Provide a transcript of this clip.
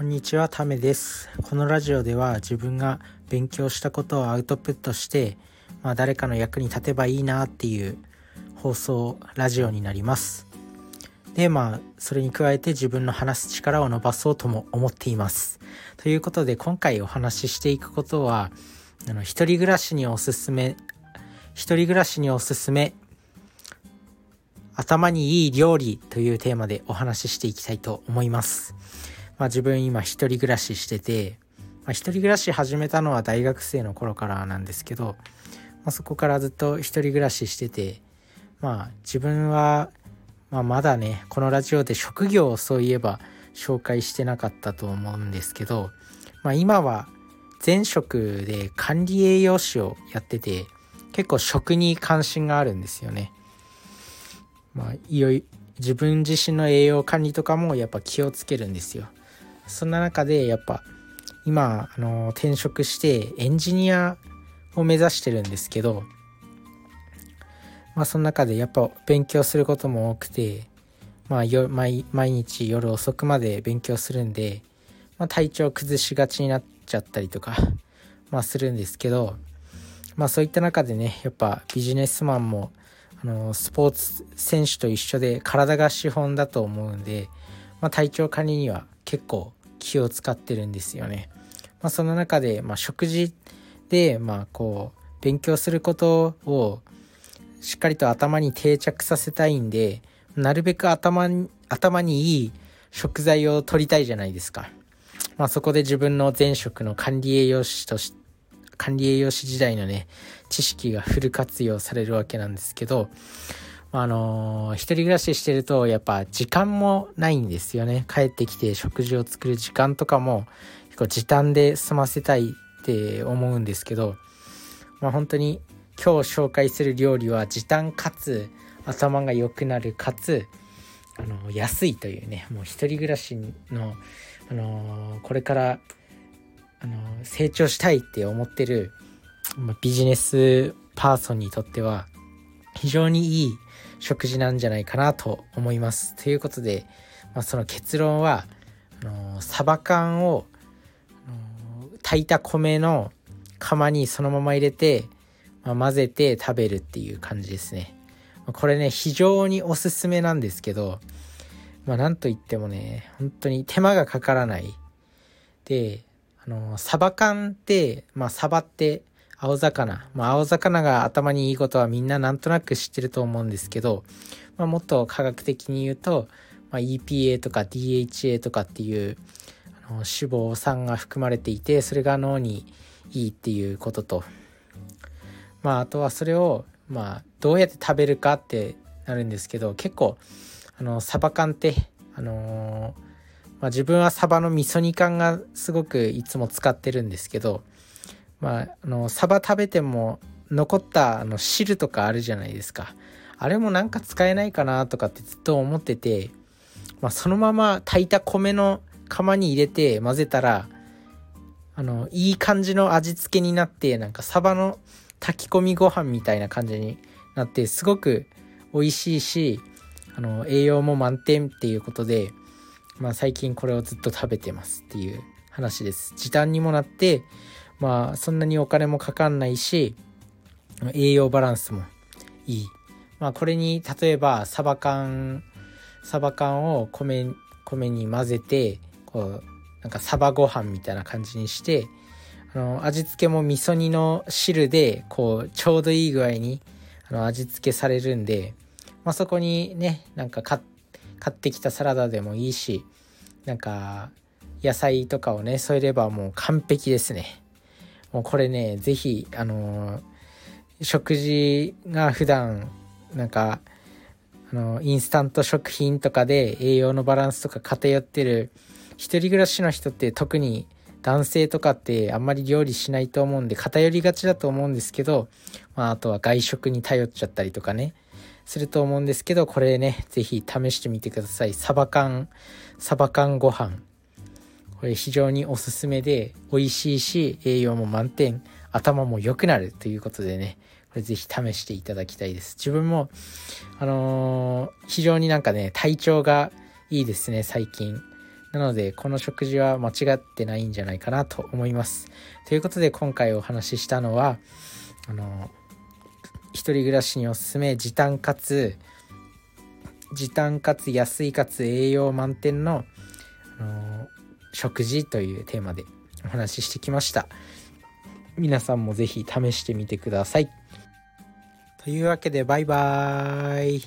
こんにちは、ためです。このラジオでは自分が勉強したことをアウトプットして、まあ、誰かの役に立てばいいなっていう放送、ラジオになります。で、まあ、それに加えて自分の話す力を伸ばそうとも思っています。ということで、今回お話ししていくことは、あの、一人暮らしにおすすめ、一人暮らしにおすすめ、頭にいい料理というテーマでお話ししていきたいと思います。まあ自分今一人暮らししてて、まあ、一人暮らし始めたのは大学生の頃からなんですけど、まあ、そこからずっと一人暮らししてて、まあ自分は、まあ、まだね、このラジオで職業をそういえば紹介してなかったと思うんですけど、まあ今は前職で管理栄養士をやってて、結構食に関心があるんですよね。まあ、いよい自分自身の栄養管理とかもやっぱ気をつけるんですよ。そんな中でやっぱ今あの転職してエンジニアを目指してるんですけどまあその中でやっぱ勉強することも多くてまあよ毎毎日夜遅くまで勉強するんで、まあ、体調崩しがちになっちゃったりとかまあするんですけどまあそういった中でねやっぱビジネスマンもあのスポーツ選手と一緒で体が資本だと思うんで、まあ、体調管理には結構気を使ってるんですよね。まあ、その中で、まあ、食事で、まあ、こう勉強することをしっかりと頭に定着させたいんでなるべく頭に頭にいい食材を取りたいじゃないですか。まあ、そこで自分の前職の管理栄養士とし管理栄養士時代のね知識がフル活用されるわけなんですけどあのー、一人暮らししてるとやっぱ時間もないんですよね。帰ってきて食事を作る時間とかも結構時短で済ませたいって思うんですけどまあ本当に今日紹介する料理は時短かつ頭が良くなるかつあの安いというねもう一人暮らしの、あのー、これからあの成長したいって思ってるまあビジネスパーソンにとっては非常にいい食事なんじゃないかなと思います。ということで、まあ、その結論はあのサバ缶をあの炊いた米の釜にそのまま入れて、まあ、混ぜて食べるっていう感じですね。これね非常におすすめなんですけど、まあ、なんといってもね本当に手間がかからない。であの、サバ缶って、まあ、サバって青魚。まあ、青魚が頭にいいことはみんななんとなく知ってると思うんですけど、まあ、もっと科学的に言うと、まあ、EPA とか DHA とかっていうあの脂肪酸が含まれていて、それが脳にいいっていうことと、まあ、あとはそれを、まあ、どうやって食べるかってなるんですけど、結構、あの、サバ缶って、あのーまあ、自分はサバの味噌煮缶がすごくいつも使ってるんですけど、まあ、あのサバ食べても残ったあの汁とかあるじゃないですかあれもなんか使えないかなとかってずっと思ってて、まあ、そのまま炊いた米の釜に入れて混ぜたらあのいい感じの味付けになってなんかサバの炊き込みご飯みたいな感じになってすごく美味しいしあの栄養も満点っていうことでまあ最近これをずっと食べてますっていう話です。時短にもなって、まあそんなにお金もかかんないし、栄養バランスもいい。まあこれに例えばサバ缶、サバ缶を米、米に混ぜて、こう、なんかサバご飯みたいな感じにして、あの味付けも味噌煮の汁で、こう、ちょうどいい具合にあの味付けされるんで、まあそこにね、なんか買って、買ってきたサラダでもいいしなんか野菜とかをね添えればもう完璧ですねもうこれね是非あのー、食事が普段なんかあのインスタント食品とかで栄養のバランスとか偏ってる一人暮らしの人って特に男性とかってあんまり料理しないと思うんで偏りがちだと思うんですけど、まあ、あとは外食に頼っちゃったりとかねすると思うんですけど、これね、ぜひ試してみてください。サバ缶、サバ缶ご飯。これ非常におすすめで、美味しいし、栄養も満点、頭も良くなるということでね、これぜひ試していただきたいです。自分も、あのー、非常になんかね、体調がいいですね、最近。なのでこの食事は間違ってないんじゃないかなと思いますということで今回お話ししたのはあの一人暮らしにおすすめ時短かつ時短かつ安いかつ栄養満点の、あの食事というテーマでお話ししてきました。皆さんも是非試してみてください。というわけでバイバーイ。